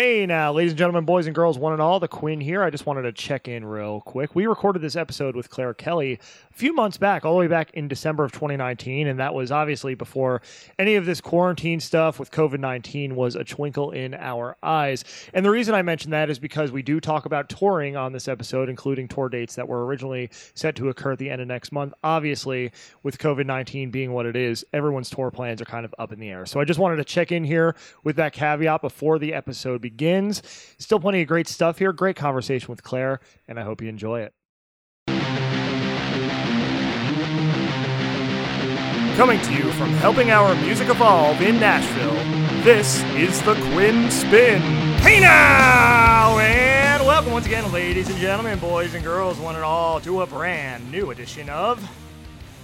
Hey now, ladies and gentlemen, boys and girls, one and all, the Quinn here. I just wanted to check in real quick. We recorded this episode with Claire Kelly a few months back, all the way back in December of 2019, and that was obviously before any of this quarantine stuff with COVID 19 was a twinkle in our eyes. And the reason I mention that is because we do talk about touring on this episode, including tour dates that were originally set to occur at the end of next month. Obviously, with COVID 19 being what it is, everyone's tour plans are kind of up in the air. So I just wanted to check in here with that caveat before the episode begins. Still plenty of great stuff here. Great conversation with Claire, and I hope you enjoy it. Coming to you from helping our music evolve in Nashville, this is the Quinn Spinn. Hey now! And welcome once again, ladies and gentlemen, boys and girls, one and all, to a brand new edition of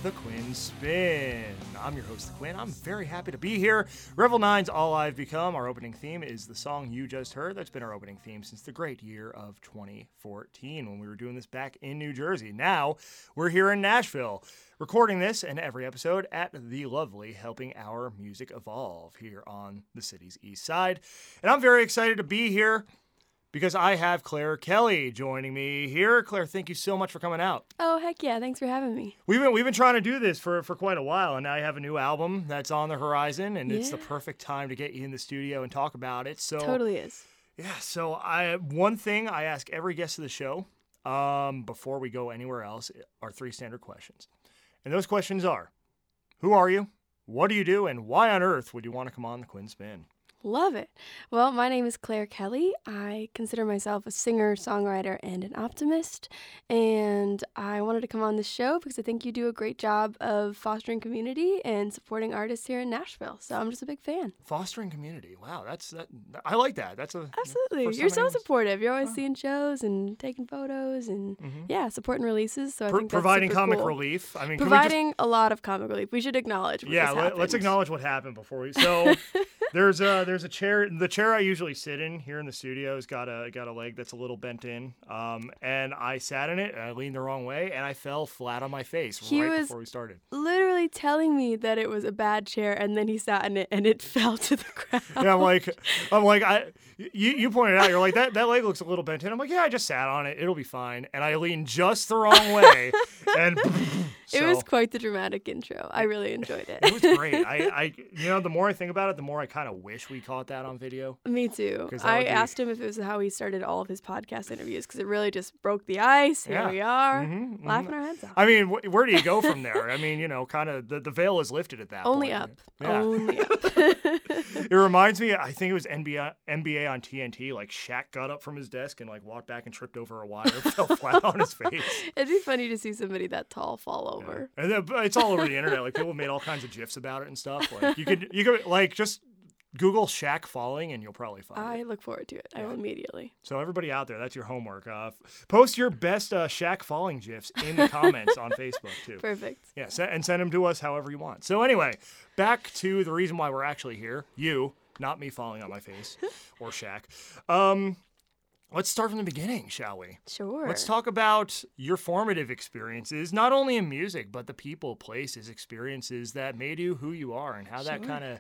the Quinn Spinn. I'm your host, Quinn. I'm very happy to be here. Revel 9's All I've Become. Our opening theme is the song you just heard. That's been our opening theme since the great year of 2014 when we were doing this back in New Jersey. Now we're here in Nashville, recording this and every episode at the lovely Helping Our Music Evolve here on the city's east side. And I'm very excited to be here because I have Claire Kelly joining me here. Claire, thank you so much for coming out. Oh heck yeah! Thanks for having me. We've been we've been trying to do this for for quite a while, and now you have a new album that's on the horizon, and it's the perfect time to get you in the studio and talk about it. So Totally is. yeah. So I one thing I ask every guest of the show um, before we go anywhere else are three standard questions, and those questions are: Who are you? What do you do? And why on earth would you want to come on the Quinn Spinn? Love it. Well, my name is Claire Kelly. I consider myself a singer, songwriter, and an optimist. And I wanted to come on this show because I think you do a great job of fostering community and supporting artists here in Nashville. So I'm just a big fan. Fostering community. Wow, that's that. I like that. That's a Absolutely. You're so supportive. You're always oh. seeing shows and taking photos and, mm-hmm. yeah, supporting releases. So I think providing comic cool. relief. I mean, we just Providing a lot of comic relief. We should acknowledge yeah let, let's acknowledge what happened before we so there's a there's a chair the chair i usually sit in here in the studio has got a got a leg that's a little bent in um and i sat in it and i leaned the wrong way and i fell flat on my face He right was- before we started. literally telling me that it was a bad chair and then he sat in it and it fell to the ground. yeah i'm like i'm like i you, you pointed out you're like that that leg looks a little bent in i'm like yeah i just sat on it it'll be fine and i leaned just the wrong way and it was quite the dramatic intro. I really enjoyed it. it was great i i you know the more i think about it the more i kind of wish we caught that on video me too. I be- asked him if it was how he started all of his podcast interviews because it really just broke the ice. Here Yeah. we are, Mhm, mhm. laughing our heads off. I mean, wh- where do you go from there? I mean, you know, kind of the, the veil is lifted at that Only point. up. Yeah. Only up. it reminds me, I think it was NBA, NBA on TNT. Like Shaq got up from his desk and like walked back and tripped over a wire, fell flat on his face. It'd be funny to see somebody that tall fall over. And then, it's all over the internet. Like people made all kinds of gifs about it and stuff. Like you could, you could like just Google Shaq falling and you'll probably find I it. look forward to it. I will immediately. So everybody out there, that's your homework. Uh, post your best uh, Shaq falling gifs in the comments on Facebook too. Perfect. Yeah, and send them to us however you want. So anyway, back to the reason why we're actually here. You, not me falling on my face or Shaq. Um, let's start from the beginning, shall we? Sure. Let's talk about your formative experiences, not only in music, but the people, places, experiences that made you who you are, and how that kind of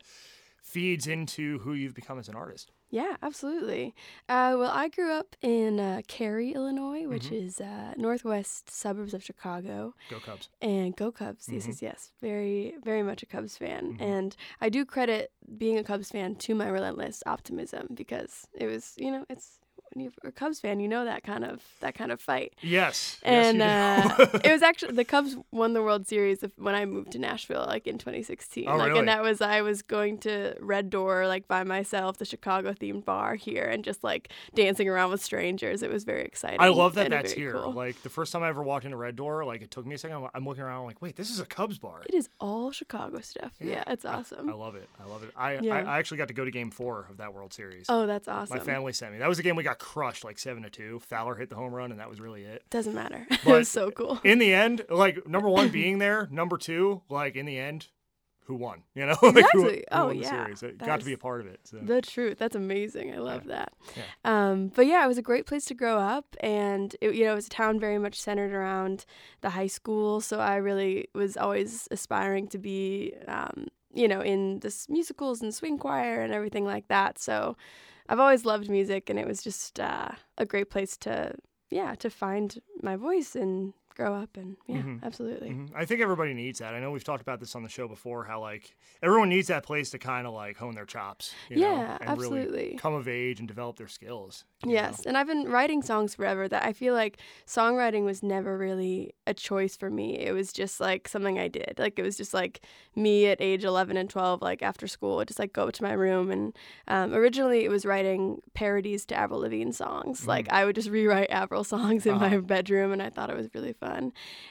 feeds into who you've become as an artist. Yeah, absolutely. Uh, well, I grew up in uh, Cary, Illinois, which Mm-hmm. is uh, northwest suburbs of Chicago. Go Cubs. And go Cubs. Yes, Mhm. yes, yes. Very, very much a Cubs fan. Mhm. And I do credit being a Cubs fan to my relentless optimism because it was, you know, it's when you're a Cubs fan, you know that kind of that kind of fight. Yes. And yes, uh, it was actually the Cubs won the World Series when I moved to Nashville, like in 2016. Oh, like, really? and that was I was going to Red Door like by myself, the Chicago themed bar here, and just like dancing around with strangers. It was very exciting. I love that that's here. cool. Like the first time I ever walked into Red Door, like it took me a second. I'm- I'm looking around, I'm like, wait, this is a Cubs bar. It is all Chicago stuff. Yeah. Yeah, it's awesome. I love it. I love it. I, Yeah. I, I actually got to go to Game Four of that World Series. oh, that's awesome. My family sent me. That was the game we got crushed like seven to two. Fowler hit the home run, and that was really it. Doesn't matter. it was so cool. In the end, like number one being there, number two, like in the end, who won? You know, like, who, Exactly. who Oh, won the yeah. series? It got to be a part of it. So. The truth. That's amazing. I love that. Yeah. Um, but yeah, it was a great place to grow up, and it, you know, it was a town very much centered around the high school. So I really was always aspiring to be, um, you know, in this musicals and swing choir and everything like that. So I've always loved music, and it was just uh, a great place to yeah to find my voice and grow up and yeah Mhm. absolutely Mhm. I think everybody needs that. I know we've talked about this on the show before. How like everyone needs that place to kind of like hone their chops. You know, Yeah, and Really absolutely. come of age and develop their skills. you know? Yes, and I've been writing songs forever that I feel like songwriting was never really a choice for me. It was just like something I did. Like it was just like me at age 11 and 12 like after school I'd just like go up to my room and um, originally it was writing parodies to Avril Lavigne songs. Like I would just rewrite Avril songs in my Uh-huh. bedroom and I thought it was really fun.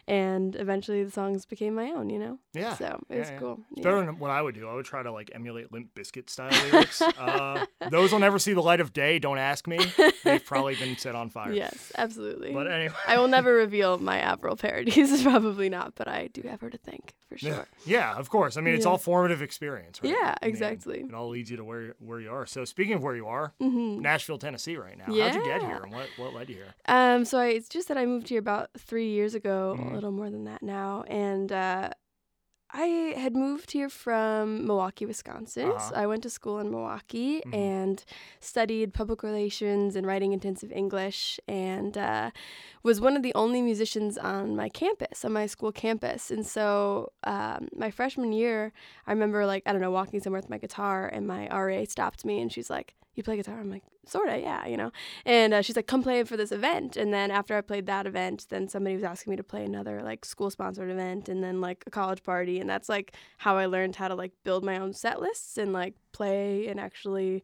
And eventually the songs became my own, you know. Yeah. So, it yeah, was yeah. cool. It's Yeah. better than what I would do. I would try to like emulate Limp Bizkit style lyrics. uh, those will never see the light of day. Don't ask me. They've probably been set on fire. Yes, absolutely. But anyway. I will never reveal my Avril parodies, probably not, but I do have her to thank for sure. Yeah, of course. I mean, it's all formative experience, right? Yeah, exactly. It all leads you to where where you are. So speaking of where you are, hmm Nashville, Tennessee, right now. How'd you get here, and what what led you here? Um, so I, it's just that I moved here about three years ago, Mhm. a little more than that now, and uh, I had moved here from Milwaukee, Wisconsin. Uh-huh. So I went to school in Milwaukee Mhm. and studied public relations and writing intensive English, and uh, was one of the only musicians on my campus, on my school campus. And so um, my freshman year, I remember like I don't know walking somewhere with my guitar, and my RA stopped me, and she's like, "You play guitar?" I'm like, "Sorta, yeah," you know. And uh, she's like, "Come play for this event." And then after I played that event, then somebody was asking me to play another like school sponsored event, and then like a college party, and that's like how I learned how to like build my own set lists and like play and actually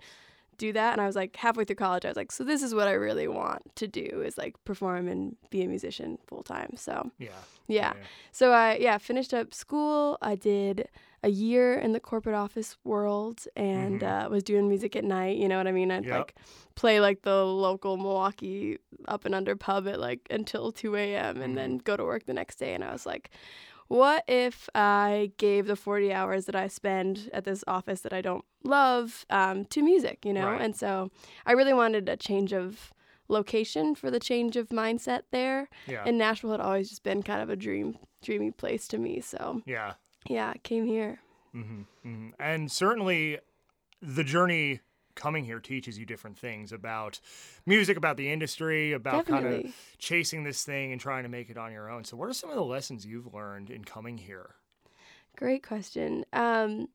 do that. And I was like halfway through college, I was like, "So this is what I really want to do is like perform and be a musician full time." So Yeah. yeah. So I yeah finished up school. I did a year in the corporate office world and Mhm. uh, was doing music at night. You know what I mean? I'd Yep. like play like the local Milwaukee up and under pub at like until two a.m. and Mhm. then go to work the next day. And I was like. What if I gave the 40 hours that I spend at this office that I don't love um, to music, you know? Right. And so I really wanted a change of location for the change of mindset there Yeah. and Nashville had always just been kind of a dream, dreamy place to me. So yeah. Yeah, came here. hmm hmm And certainly, the journey coming here teaches you different things about music, about the industry, about kind of chasing this thing and trying to make it on your own. So, what are some of the lessons you've learned in coming here? Great question. Um,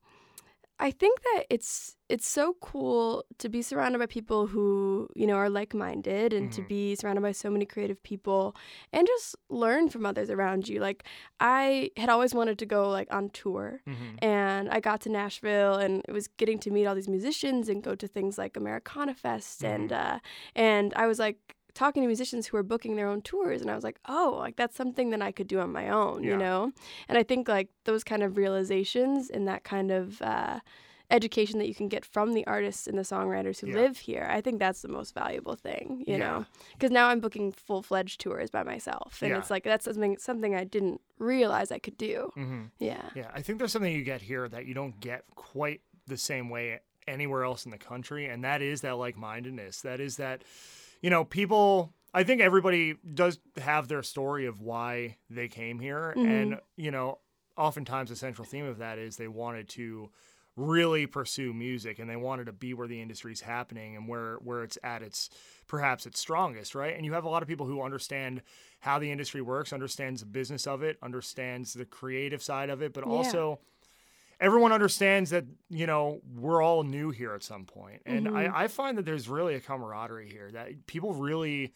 I think that it's it's so cool to be surrounded by people who you know are like minded and to Mhm. be surrounded by so many creative people and just learn from others around you. Like I had always wanted to go like on tour Mm-hmm. and I got to Nashville and it was getting to meet all these musicians and go to things like Americana Fest and uh, and I was like talking to musicians who were booking their own tours and I was like, oh, like that's something that I could do on my own, Yeah. you know? And I think like those kind of realizations and that kind of uh, education that you can get from the artists and the songwriters who Yeah. live here, I think that's the most valuable thing, you Yeah. know? Because now I'm booking full fledged tours by myself, and Yeah. it's like that's something something I didn't realize I could do. Mm-hmm. Yeah. Yeah, I think there's something you get here that you don't get quite the same way anywhere else in the country, and that is that like mindedness. That is that, you know, people. I think everybody does have their story of why they came here, mm-hmm. and you know, oftentimes the central theme of that is they wanted to really pursue music and they wanted to be where the industry's happening and where where it's at its perhaps its strongest right and you have a lot of people who understand how the industry works understands the business of it understands the creative side of it but Yeah. also everyone understands that you know we're all new here at some point and Mhm. I, I find that there's really a camaraderie here that people really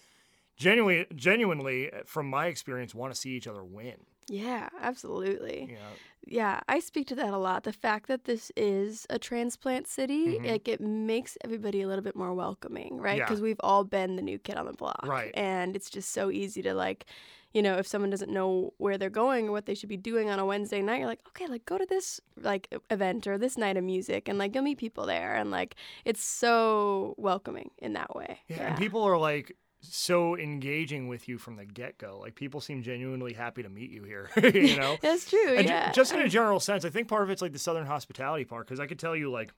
genuinely genuinely from my experience want to see each other win Yeah, absolutely. know Yeah, I speak to that a lot. The fact that this is a transplant city, Mhm. like it makes everybody a little bit more welcoming, right? Yeah. Because we've all been the new kid on the block. Right. And it's just so easy to like, you know, if someone doesn't know where they're going or what they should be doing on a Wednesday night, you're like, okay, like go to this like event or this night of music and like you'll meet people there and like it's so welcoming in that way. Yeah, and people are like so engaging with you from the get go. Like people seem genuinely happy to meet you here. you know, That's true. and yeah. just in a general sense, I think part of it's like the southern hospitality part because I could tell you like.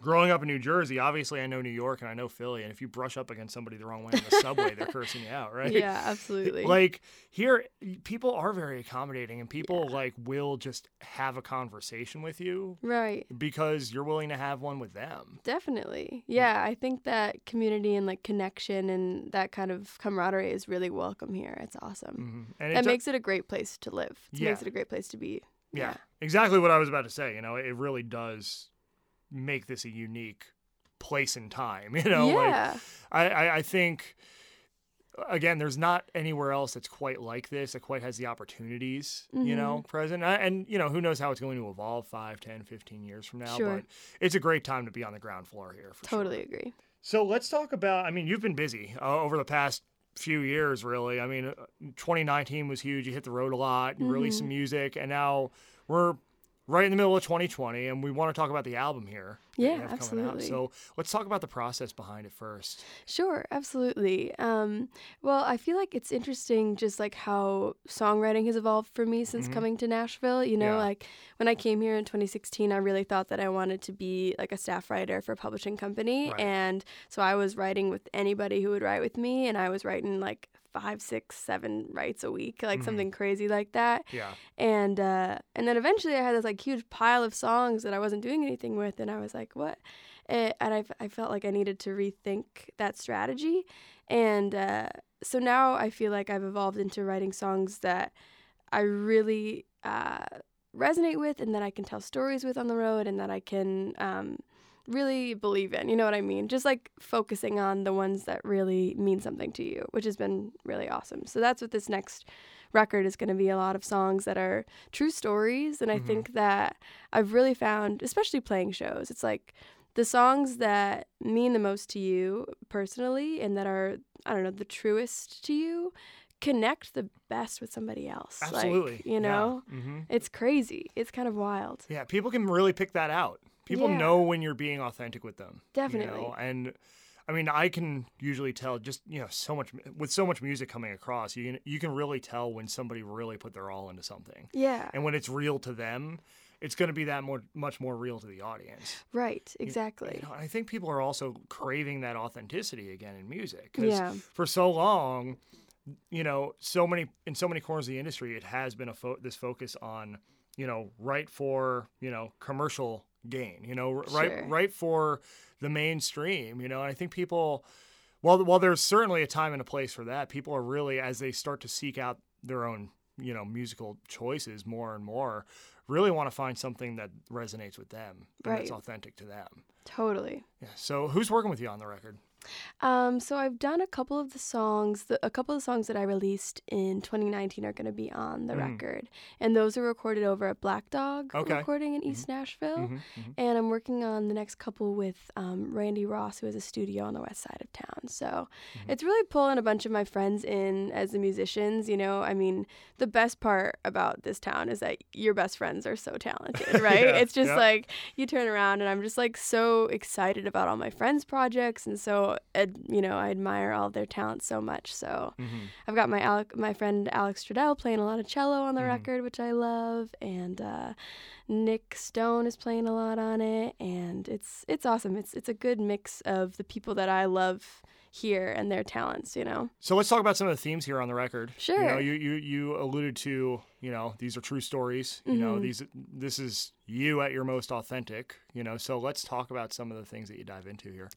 Growing up in New Jersey, obviously I know New York and I know Philly, and if you brush up against somebody the wrong way on the subway, they're cursing you out, right? Yeah, absolutely. Like here, people are very accommodating, and people like will just have a conversation with you right. because you're willing to have one with them. Definitely. Yeah, I think that community and like connection and that kind of camaraderie is really welcome here. It's awesome. Mhm. And That makes it a great place to live. It Yeah. makes it a great place to be. yeah, exactly what I was about to say. You know, it really does make this a unique place and time. You know, like yeah. I, I, I think again, there's not anywhere else that's quite like this that quite has the opportunities, you Mm-hmm. know, present. And, and, you know, who knows how it's going to evolve 5, 10, 15 years from now. Sure. But it's a great time to be on the ground floor here. For sure. totally agree. So let's talk about. I mean, you've been busy uh, over the past few years, really. I mean, uh, 2019 was huge. You hit the road a lot, you released Mm-hmm. some music, and now we're right in the middle of 2020, and we want to talk about the album here. Yeah, have coming out. absolutely. So let's talk about the process behind it first. Sure, absolutely. Um, well, I feel like it's interesting just like how songwriting has evolved for me since coming to Nashville. You know, Mm-hmm. Yeah. like when I came here in 2016, I really thought that I wanted to be like a staff writer for a publishing company. Right. And so I was writing with anybody who would write with me, and I was writing like five, six, seven writes a week, like Mm-hmm. something crazy like that. Yeah. and uh, and then eventually I had this like huge pile of songs that I wasn't doing anything with, and I was like, what? Eh, And I, f- I felt like I needed to rethink that strategy, and uh, so now I feel like I've evolved into writing songs that I really uh, resonate with, and that I can tell stories with on the road, and that I can. Um, really believe in you know what i mean? Just like focusing on the ones that really mean something to you which has been really awesome. So that's what this next record is going to be a lot of songs that are true stories and i think that i've really found especially playing shows it's like the songs that mean the most to you personally and that are i don't know the truest to you connect the best with somebody else Like, Absolutely. you know? Hmm it's crazy. It's kind of wild. Yeah. People can really pick that out. People Yeah. know when you're being authentic with them. you Definitely. know? And I mean, I can usually tell just you know so much with so much music coming across. You can you can really tell when somebody really put their all into something, yeah and when it's real to them, it's going to be that more much more real to the audience. right exactly You know, I think people are also craving that authenticity again in music because Yeah. for so long, you know, so many in so many corners of the industry, it has been a fo- this focus on you know right for you know commercial gain, you know, r- right Sure. right for the mainstream, you know. And I think people, while while there's certainly a time and a place for that, people are really as they start to seek out their own you know musical choices more and more really want to find something that resonates with them and that's authentic to them totally yeah. So who's working with you on the record? Um, so I've done a couple of the songs. The, a couple of songs that I released in 2019 are going to be on the Mm. record, and those are recorded over at Black Dog Okay. Recording in East Nashville. Mhm, mhm. And I'm working on the next couple with um, Randy Ross, who has a studio on the west side of town. So Mm-hmm. it's really pulling a bunch of my friends in as the musicians. You know, I mean, the best part about this town is that your best friends are so talented, right? Yeah, it's just like you turn around, and I'm just like so excited about all my friends' projects, and so ad- you know, I admire all their talent so much. So Mhm. I've got my Alec, my friend Alex Stradell playing a lot of cello on the Mhm. record, which I love, and uh, Nick Stone is playing a lot on it, and it's it's awesome. It's it's a good mix of the people that I love here and their talents. You know. So let's talk about some of the themes here on the record. Sure. You know, you you, you alluded to, you know, these are true stories. You know, Mhm. these this is you at your most authentic. You know, so let's talk about some of the things that you dive into here.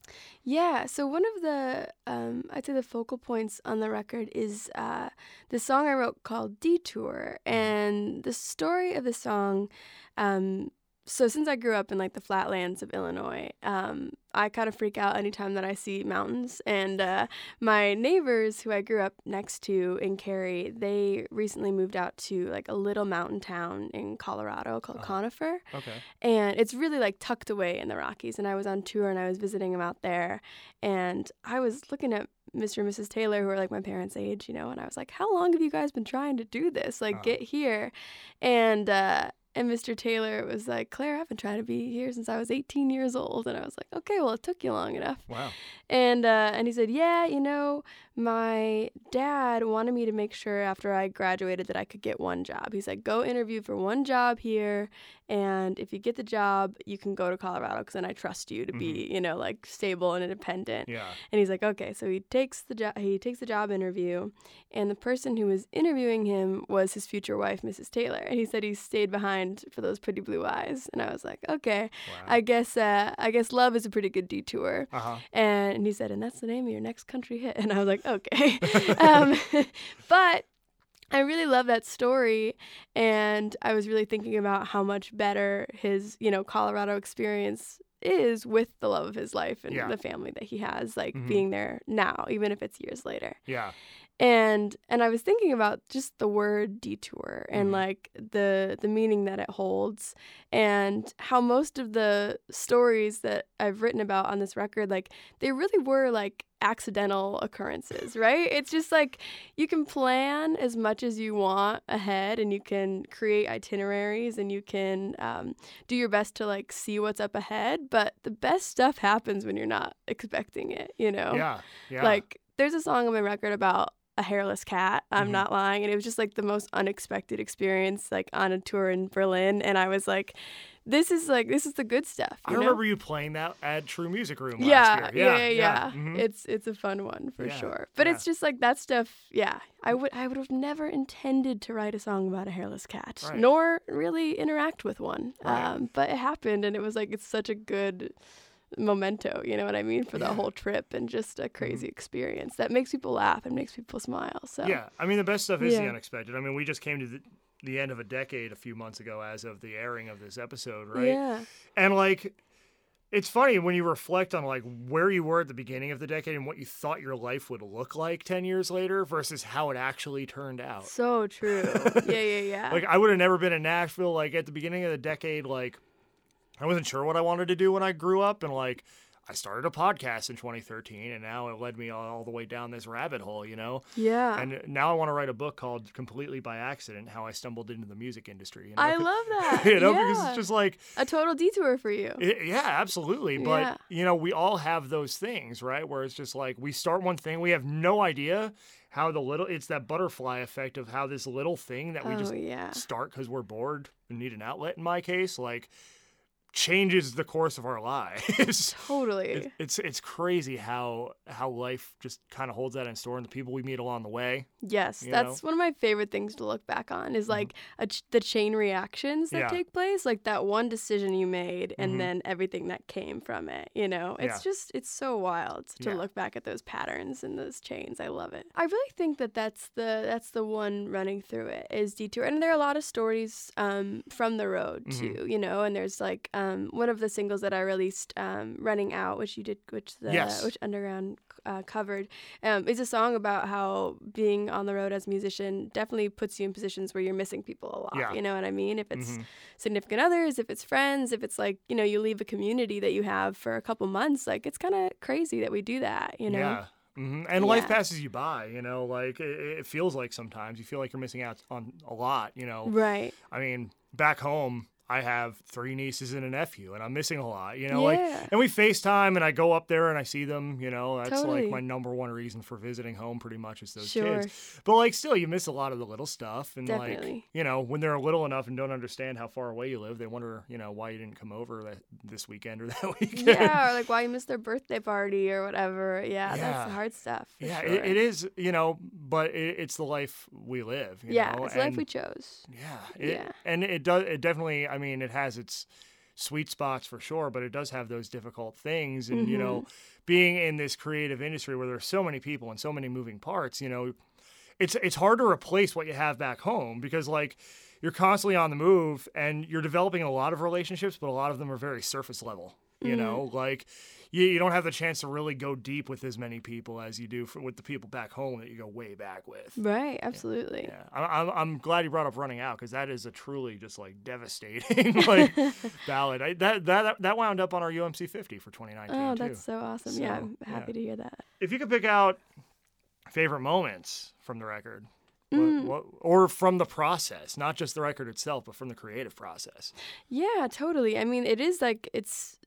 Yeah, so one of the, um, I'd say the focal points on the record is uh, the song I wrote called Detour. And the story of the song, um, so since I grew up in like the flatlands of Illinois, um, I kind of freak out anytime that I see mountains. And uh, my neighbors, who I grew up next to in Cary, they recently moved out to like a little mountain town in Colorado called Uh-huh. Conifer Okay. and it's really like tucked away in the Rockies. And I was on tour and I was visiting them out there, and I was looking at Mr. and Mrs. Taylor, who are like my parents' age, you know, and I was like, "How long have you guys been trying to do this? Like, Uh-huh. get here," and uh, And Mr. Taylor was like, Claire, I've been trying to be here since I was 18 years old. And I was like, okay, well, it took you long enough. Wow. And uh, and he said, yeah, you know, my dad wanted me to make sure after I graduated that I could get one job. He said, go interview for one job here, and if you get the job, you can go to Colorado because then I trust you to be, you know, like stable and independent. Yeah. And he's like, okay. So he takes the job. He takes the job interview, and the person who was interviewing him was his future wife, Mrs. Taylor. And he said he stayed behind for those pretty blue eyes. And I was like, okay, Wow. I guess uh, I guess love is a pretty good detour. Uh huh. And he said, and that's the name of your next country hit. And I was like, okay. um, but I really love that story. And I was really thinking about how much better his, you know, Colorado experience is with the love of his life and Yeah. the family that he has, like Mhm. being there now, even if it's years later Yeah. And and I was thinking about just the word detour and Mhm. like the the meaning that it holds and how most of the stories that I've written about on this record like they really were like accidental occurrences right it's just like you can plan as much as you want ahead and you can create itineraries and you can um, do your best to like see what's up ahead but the best stuff happens when you're not expecting it you know Yeah. Yeah. like, there's a song on my record about a hairless cat. I'm Mhm. not lying. And it was just like the most unexpected experience, like on a tour in Berlin. And I was like, this is like, this is the good stuff. I know? remember you playing that at True Music Room yeah, last year. yeah, yeah, yeah. Mhm. It's it's a fun one for Yeah, sure. But yeah. it's just like that stuff. Yeah, I would I would have never intended to write a song about a hairless cat, Right. nor really interact with one. Right. Um, but it happened, and it was like it's such a good memento. You know what I mean for Yeah. Mm-hmm. the whole trip and just a crazy experience that makes people laugh and makes people smile. So Yeah, I mean the best stuff is the unexpected. I mean we just came to the, the end of a decade a few months ago as of the airing of this episode, right? yeah, And like it's funny when you reflect on like where you were at the beginning of the decade and what you thought your life would look like 10 years later versus how it actually turned out. so true. yeah, yeah, yeah. Like I would have never been in Nashville like at the beginning of the decade like I wasn't sure what I wanted to do when I grew up and like I started a podcast in 2013 and now it led me all, the way down this rabbit hole, you know. yeah, And now I want to write a book called Completely by Accident: How I Stumbled into the Music Industry. You know? I love that. you know, yeah. because it's just like, a total detour for you. it, yeah, absolutely. But Yeah. you know, we all have those things, right? Where it's just like we start one thing, we have no idea how the little. It's that butterfly effect of how this little thing that we oh just yeah. start because we're bored and need an outlet. In my case, like changes the course of our lives. Totally. It- it's it's crazy how how life just kind of holds that in store and the people we meet along the way. Yes, that's one of my favorite things to look back on is like a ch- the chain reactions that Mm-hmm. Yeah. take place, like that one decision you made and Mhm. then everything that came from it. You know, it's Yeah. just it's so wild to Yeah. look back at those patterns and those chains. I love it. I really think that that's the that's the one running through it is detour, and there are a lot of stories um, from the road Mhm. too. You know, and there's like um, one of the singles that I released, um, "Running Out," which you did, which the Yes. which Underground uh, covered, um, is a song about how being on the road as a musician definitely puts you in positions where you're missing people a lot. Yeah. You know what I mean? If it's Mhm. significant others, if it's friends, if it's like, you know, you leave a community that you have for a couple months, like it's kind of crazy that we do that, you know? Yeah. hmm And life passes you by, you know, like it, it feels like sometimes you feel like you're missing out on a lot, you know. Right. I mean, back home, I have three nieces and a nephew, and I'm missing a lot, you know. Yeah. Like, and we FaceTime, and I go up there and I see them, you know. That's Totally. like my number one reason for visiting home, pretty much, is those Sure. kids. But like, still, you miss a lot of the little stuff, and like, you know, when they're little enough and don't understand how far away you live, they wonder, you know, why you didn't come over that, this weekend or that weekend. yeah, or like why you missed their birthday party or whatever. Yeah, that's the hard stuff. Yeah, sure. it, it is, you know, but it, it's the life we live. You Yeah, know? it's the life we chose. Yeah, it, Yeah. and it does. It definitely. I mean, it has its sweet spots for sure, but it does have those difficult things. And you know, Mm-hmm. being in this creative industry where there's so many people and so many moving parts, you know, it's it's hard to replace what you have back home because like you're constantly on the move and you're developing a lot of relationships, but a lot of them are very surface level. You Mm-hmm. know, like you, you don't have the chance to really go deep with as many people as you do for, with the people back home that you go way back with. Right, absolutely. Yeah, I- I'm, I'm glad you brought up running out because that is a truly just like devastating like ballad. I, that that that wound up on our UMC 50 for 2019 Oh, too. that's so awesome. yeah, I'm happy yeah. to hear that. If you could pick out favorite moments from the record, What- Mm. what- or from the process, not just the record itself, but from the creative process. Yeah, totally. I mean, it is like it's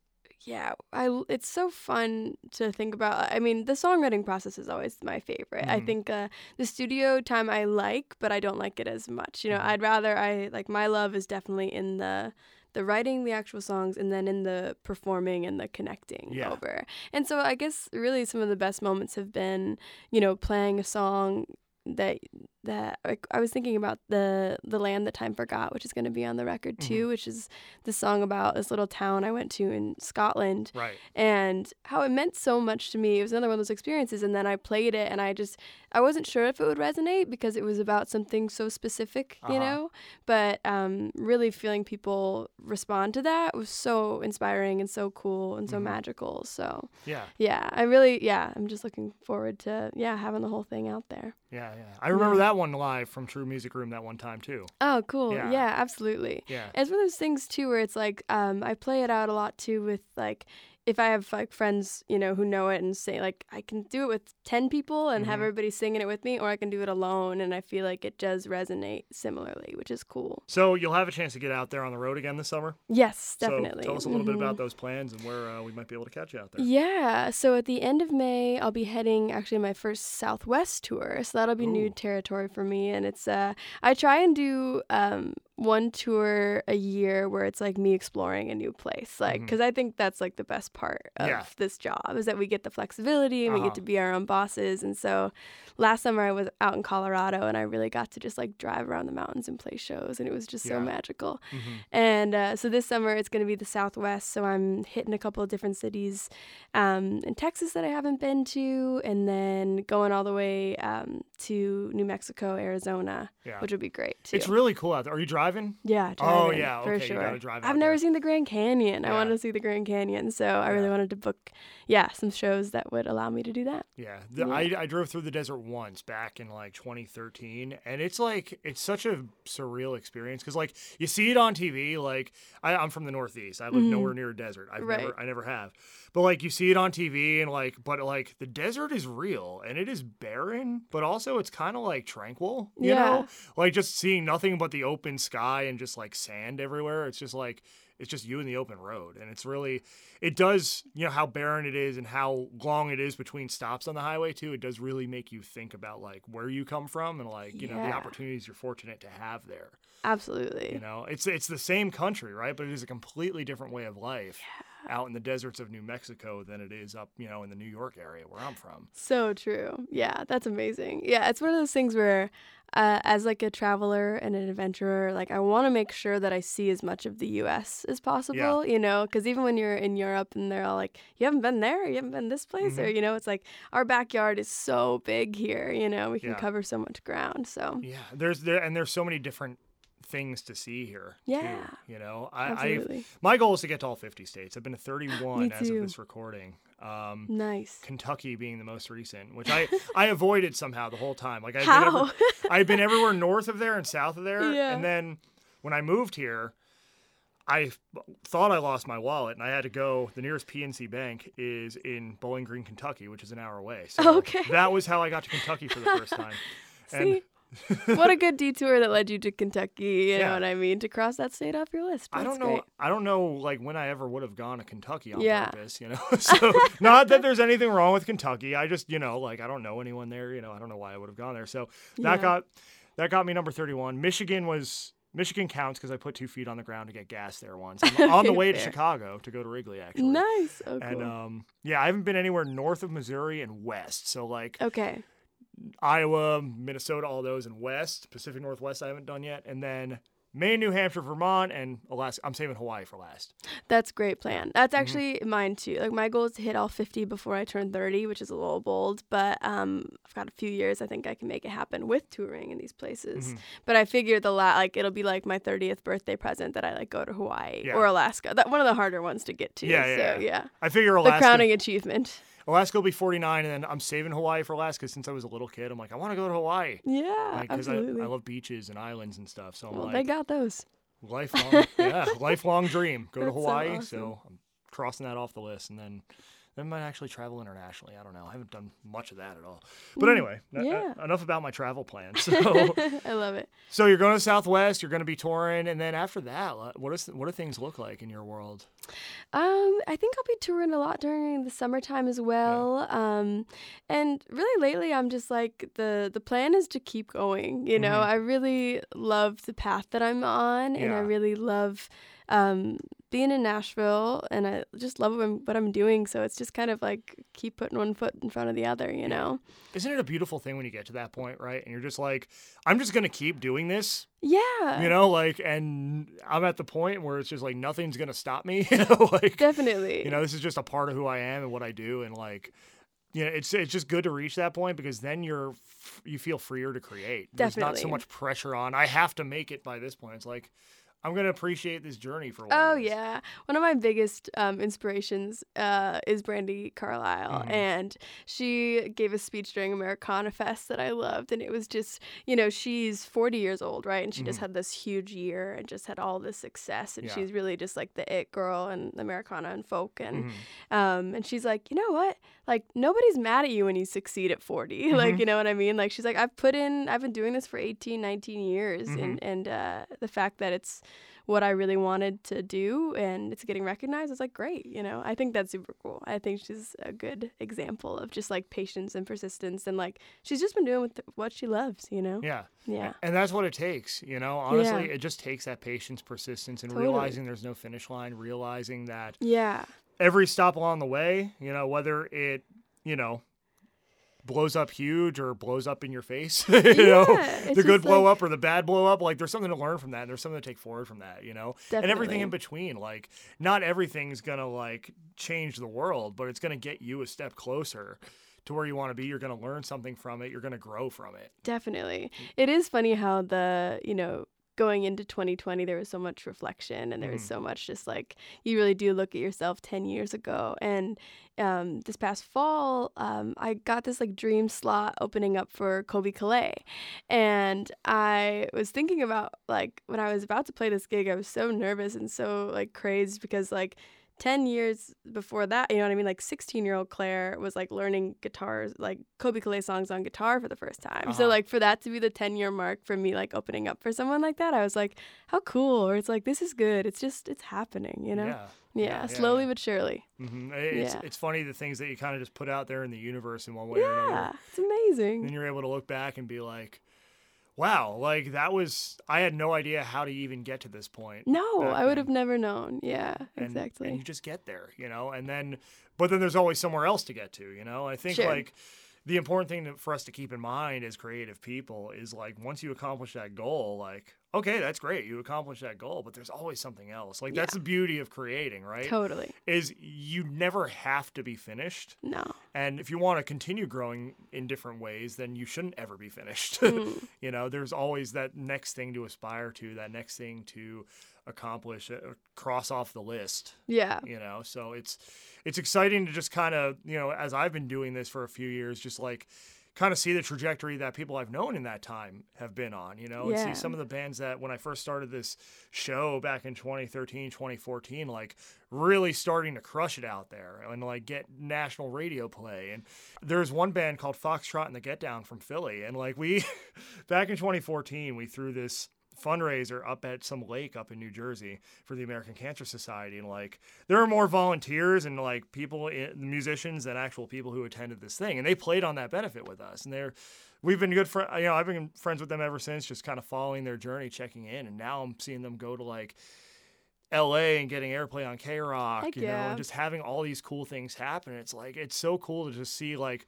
yeah, I it's so fun to think about. I mean, the songwriting process is always my favorite. I Mhm. think uh, the studio time I like, but I don't like it as much. You know, Mhm. I'd rather I like my love is definitely in the the writing the actual songs and then in the performing and the connecting Yeah. over. And so I guess really some of the best moments have been, you know, playing a song that that like, I was thinking about the the land that time forgot, which is going to be on the record too, which is the song about this little town I went to in Scotland Right. and how it meant so much to me. It was another one of those experiences, and then I played it, and I just I wasn't sure if it would resonate because it was about something so specific, you Uh-huh. know. But um, really feeling people respond to that was so inspiring and so cool and so Mhm. magical. So Yeah. yeah, I really yeah, I'm just looking forward to yeah having the whole thing out there. Yeah. Yeah. I remember Yeah. that one live from True Music Room that one time too. Oh, cool. Yeah. Yeah, absolutely. Yeah. It's one of those things too where it's like um, I play it out a lot too with like if I have like friends you know who know it and say like I can do it with ten people and have Mhm. everybody singing it with me, or I can do it alone and I feel like it does resonate similarly, which is cool. So you'll have a chance to get out there on the road again this summer. Yes, So definitely. tell us a little bit Mhm. about those plans and where uh, we might be able to catch you out there. Yeah, so at the end of May, I'll be heading actually my first Southwest tour. So that'll be Ooh. new territory for me, and it's uh, I try and do um one tour a year where it's like me exploring a new place, like because I think that's like the best part of Yeah. this job is that we get the flexibility and we Uh-huh. get to be our own bosses. And so last summer I was out in Colorado and I really got to just like drive around the mountains and play shows, and it was just so Yeah. magical. Mhm. And uh, so this summer it's going to be the Southwest. So I'm hitting a couple of different cities um, in Texas that I haven't been to, and then going all the way um, to New Mexico, Arizona, Yeah. which would be great too. It's really cool out there. Are you driving? yeah, Oh, yeah, for okay, you sure. I've never there. seen the Grand Canyon. I Yeah. wanted to see the Grand Canyon, so I really wanted to book, yeah, some shows that would allow me to do that. Yeah, the, Yeah. I, I drove through the desert once back in like 2013, and it's like it's such a surreal experience because like you see it on TV. Like I, I'm from the Northeast, I live Mhm. nowhere near a desert. I've Right. never, I never have. But like you see it on TV, and like, but like the desert is real, and it is barren, but also it's kind of like tranquil. You Yeah. know, like just seeing nothing but the open sky and just like sand everywhere. It's just like it's just you and the open road and it's really it does you know how barren it is and how long it is between stops on the highway too it does really make you think about like where you come from and like you know the opportunities you're fortunate to have there Absolutely. you know it's it's the same country right but it is a completely different way of life out in the deserts of new mexico than it is up you know in the new york area where i'm from So true. Yeah, that's amazing. Yeah, it's one of those things where, uh, as like a traveler and an adventurer, like I want to make sure that I see as much of the U.S. as possible. You know, because even when you're in Europe and they're all like, "You haven't been there, you haven't been this place," or you know, it's like our backyard is so big here. You know, we can Yeah. cover so much ground. So yeah there's there and there's so many different things to see here Yeah. too, you know I, absolutely my goal is to get to all 50 states i've been to 31 as of this recording um nice. Kentucky being the most recent, which I I avoided somehow the whole time. Like I've been every, I've been everywhere north of there and south of there, Yeah. and then when I moved here, I thought I lost my wallet, and I had to go. The nearest PNC bank is in Bowling Green, Kentucky, which is an hour away. So Okay. that was how I got to Kentucky for the first time. See, what a good detour that led you to Kentucky. You Yeah. know what I mean? To cross that state off your list. I don't know. great. I don't know, like when I ever would have gone to Kentucky on Yeah. purpose. You know, so not that there's anything wrong with Kentucky. I just, you know, like I don't know anyone there. You know, I don't know why I would have gone there. So that Yeah. got that got me number 31. Michigan was Michigan counts because I put two feet on the ground to get gas there once I'm on the way to. Chicago to go to Wrigley actually. Nice. Oh, cool. And um, yeah, I haven't been anywhere north of Missouri and west. So like okay. Iowa, Minnesota, all those, and west, Pacific Northwest, I haven't done yet, and then Maine, New Hampshire, Vermont, and Alaska. I'm saving Hawaii for last. That's a great plan. That's Mm-hmm. actually mine too. Like my goal is to hit all 50 before I turn 30, which is a little bold, but um, I've got a few years. I think I can make it happen with touring in these places. Mm-hmm. But I figure the la- like it'll be like my 30th birthday present that I like go to Hawaii Yeah. or Alaska. That one of the harder ones to get to. Yeah, yeah, so yeah. yeah. I figure Alaska. The crowning achievement. Alaska will be 49, and then I'm saving Hawaii for Alaska since I was a little kid. I'm like, I want to go to Hawaii. Yeah, Because I, absolutely. I love beaches and islands and stuff. So I'm well, like, they got those. lifelong, yeah, lifelong dream. Go to That's so Hawaii. awesome. So I'm crossing that off the list, and then I might actually travel internationally. I don't know. I haven't done much of that at all. But anyway, n- yeah. uh, enough about my travel plans. So, I love it. so you're going to Southwest. You're going to be touring, and then after that, what- is what do things look like in your world? Um, I think I'll be touring a lot during the summertime as well. Um, and really lately, I'm just like the the plan is to keep going. You know, Mhm. I really love the path that I'm on, and I really love um, being in Nashville, and I just love what I'm, what I'm doing. So it's just kind of like keep putting one foot in front of the other. You know? Isn't it a beautiful thing when you get to that point, right? And you're just like, I'm just going to keep doing this, Yeah. you know, like, and I'm at the point where it's just like nothing's going to stop me, you know, like, Definitely. you know, this is just a part of who I am and what I do, and like, you know, it's it's just good to reach that point because then you're you feel freer to create. Definitely. There's not so much pressure on. I have to make it by this point. It's like I'm gonna appreciate this journey for. Oh yeah, one of my biggest um, inspirations uh, is Brandi Carlile, Mhm. and she gave a speech during Americana Fest that I loved, and it was just you know she's 40 years old, right, and she just Mhm. had this huge year and just had all this success, and Yeah. she's really just like the it girl and Americana and folk, and Mhm. um, and she's like, you know what? Like nobody's mad at you when you succeed at 40. like, Mhm. you know what I mean? Like she's like, I've put in, I've been doing this for 18, 19 years, Mhm. and and uh, the fact that it's what I really wanted to do and it's getting recognized it's like great. You know, I think that's super cool. I think she's a good example of just like patience and persistence, and like she's just been doing with what she loves. You know? Yeah. Yeah. And that's what it takes, you know. Honestly, Yeah. it just takes that patience, persistence, and Totally. realizing there's no finish line. Realizing that Yeah. every stop along the way, you know, whether it, you know, blows up huge or blows up in your face, you know, Yeah, it's the good blow like- up or the bad blow up. Like, there's something to learn from that. And there's something to take forward from that, you know, and everything in between. Like, not everything's gonna like change the world, but it's gonna get you a step closer to where you want to be. You're gonna learn something from it. You're gonna grow from it. Definitely. Mm. It is funny how the, you know, going into 2020, there was so much reflection and there was Mhm. so much just like, you really do look at yourself 10 years ago. And um, this past fall, um, I got this like dream slot opening up for Colbie Caillat. And I was thinking about like when I was about to play this gig, I was so nervous and so like crazed because like, 10 years before that, you know what I mean? Like 16 year old Claire was like learning guitars, like Colbie Caillat songs on guitar for the first time. So, Uh-huh. like, for that to be the 10 year mark for me, like opening up for someone like that, I was like, how cool. Or it's like, this is good. It's just, it's happening, you know? Yeah. Yeah, yeah, slowly yeah. but surely. hmm It's, Yeah. it's funny the things that you kind of just put out there in the universe in one way or another. Yeah, it's amazing. then you're able to look back and be like, wow, like that was, I had no idea how to even get to this point. No, I would have never known. Yeah, And, exactly. And you just get there, you know, and then, but then there's always somewhere else to get to, you know. I think Sure. like the important thing for us to keep in mind as creative people is like once you accomplish that goal, like, okay, that's great. You accomplished that goal, but there's always something else. Like that's the beauty of creating, right? totally. Is you never have to be finished. No. And if you want to continue growing in different ways, then you shouldn't ever be finished. Mm. you know, there's always that next thing to aspire to, that next thing to accomplish, uh, cross off the list. Yeah. You know, so it's it's exciting to just kind of you know, as I've been doing this for a few years, just like kind of see the trajectory that people I've known in that time have been on, you know, and see some of the bands that when I first started this show back in 2013, 2014, like really starting to crush it out there and like get national radio play. And there's one band called Foxtrot and the Get Down from Philly. And like we, back in 2014, we threw this fundraiser up at some lake up in New Jersey for the American Cancer Society and like there were more volunteers and like people musicians than actual people who attended this thing and they played on that benefit with us and they're we've been good friends you know I've been friends with them ever since just kind of following their journey checking in and now I'm seeing them go to like LA and getting airplay on KROQ, you know, and just having all these cool things happen. It's like it's so cool to just see like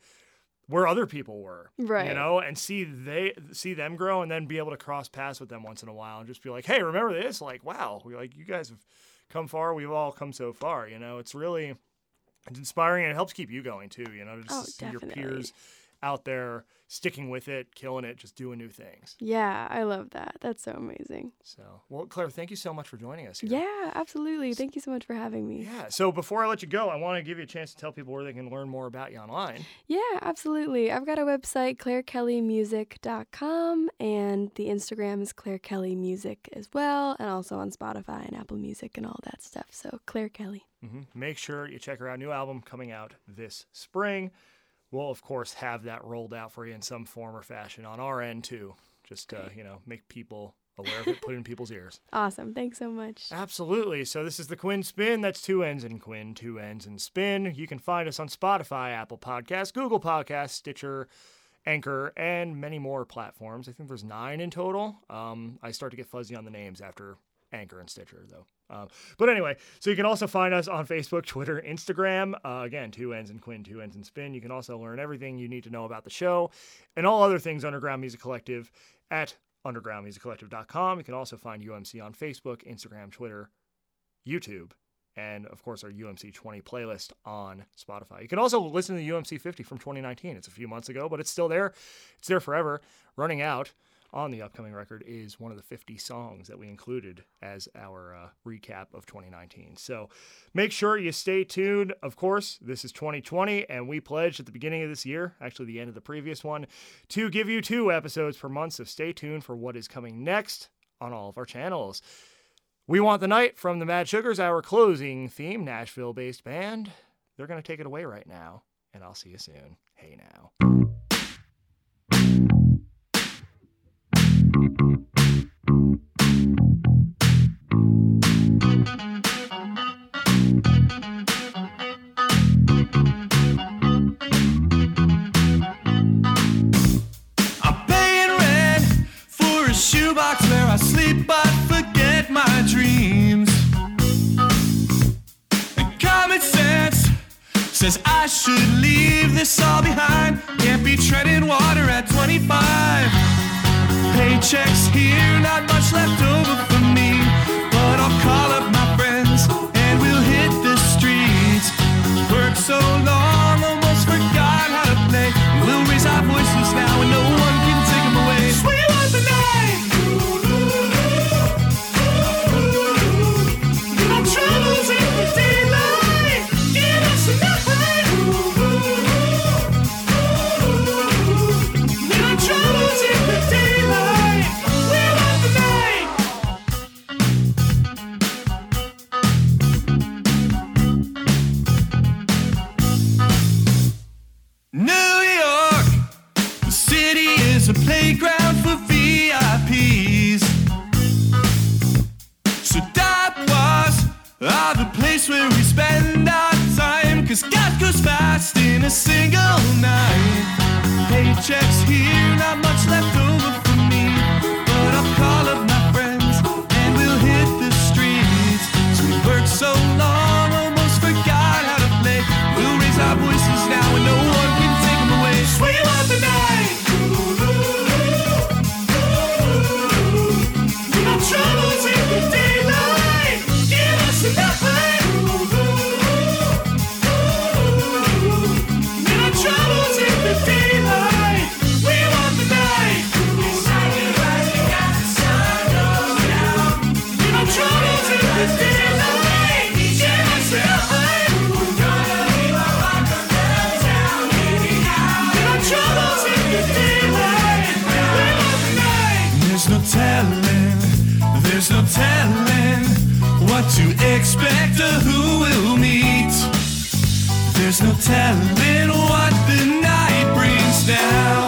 where other people were, Right. You know, and see they see them grow, and then be able to cross paths with them once in a while, and just be like, hey, remember this? Like, wow, we like you guys have come far. We've all come so far. You know, it's really it's inspiring, and it helps keep you going too. You know, just Oh, to see your peers out there sticking with it, killing it, just doing new things. Yeah, I love that. That's so amazing. So, well, Claire, thank you so much for joining us. Here. Yeah, absolutely. Thank you so much for having me. Yeah. So before I let you go, I want to give you a chance to tell people where they can learn more about you online. Yeah, absolutely. I've got a website, clairekellymusic.com, and the Instagram is Claire Kelly Music as well, and also on Spotify and Apple Music and all that stuff. So, Claire Kelly. Mm-hmm. Make sure you check her out. New album coming out this spring. We'll, of course, have that rolled out for you in some form or fashion on our end, too. Just, uh, you know, make people aware of it, put it in people's ears. Awesome. Thanks so much. Absolutely. So this is the Quinn Spinn. That's two ends in Quinn, two ends in Spin. You can find us on Spotify, Apple Podcasts, Google Podcasts, Stitcher, Anchor, and many more platforms. I think there's nine in total. Um, I start to get fuzzy on the names after Anchor and Stitcher, though. Uh, but anyway, so you can also find us on Facebook, Twitter, Instagram. Uh, again, two ends and Quinn, two ends and Spin. You can also learn everything you need to know about the show and all other things Underground Music Collective at undergroundmusiccollective.com. You can also find UMC on Facebook, Instagram, Twitter, YouTube, and of course our UMC 20 playlist on Spotify. You can also listen to the UMC 50 from 2019. It's a few months ago, but it's still there. It's there forever. Running out on the upcoming record is one of the 50 songs that we included as our uh, recap of 2019. So make sure you stay tuned. Of course, this is 2020, and we pledged at the beginning of this year, actually the end of the previous one, to give you two episodes per month. So stay tuned for what is coming next on all of our channels. We Want the Night from the Mad Sugars, our closing theme, Nashville based band. They're going to take it away right now, and I'll see you soon. Hey now. Should leave this all behind. Can't be treading water at 25. Paychecks here, not much left over fast expect a who will meet. There's no telling what the night brings now.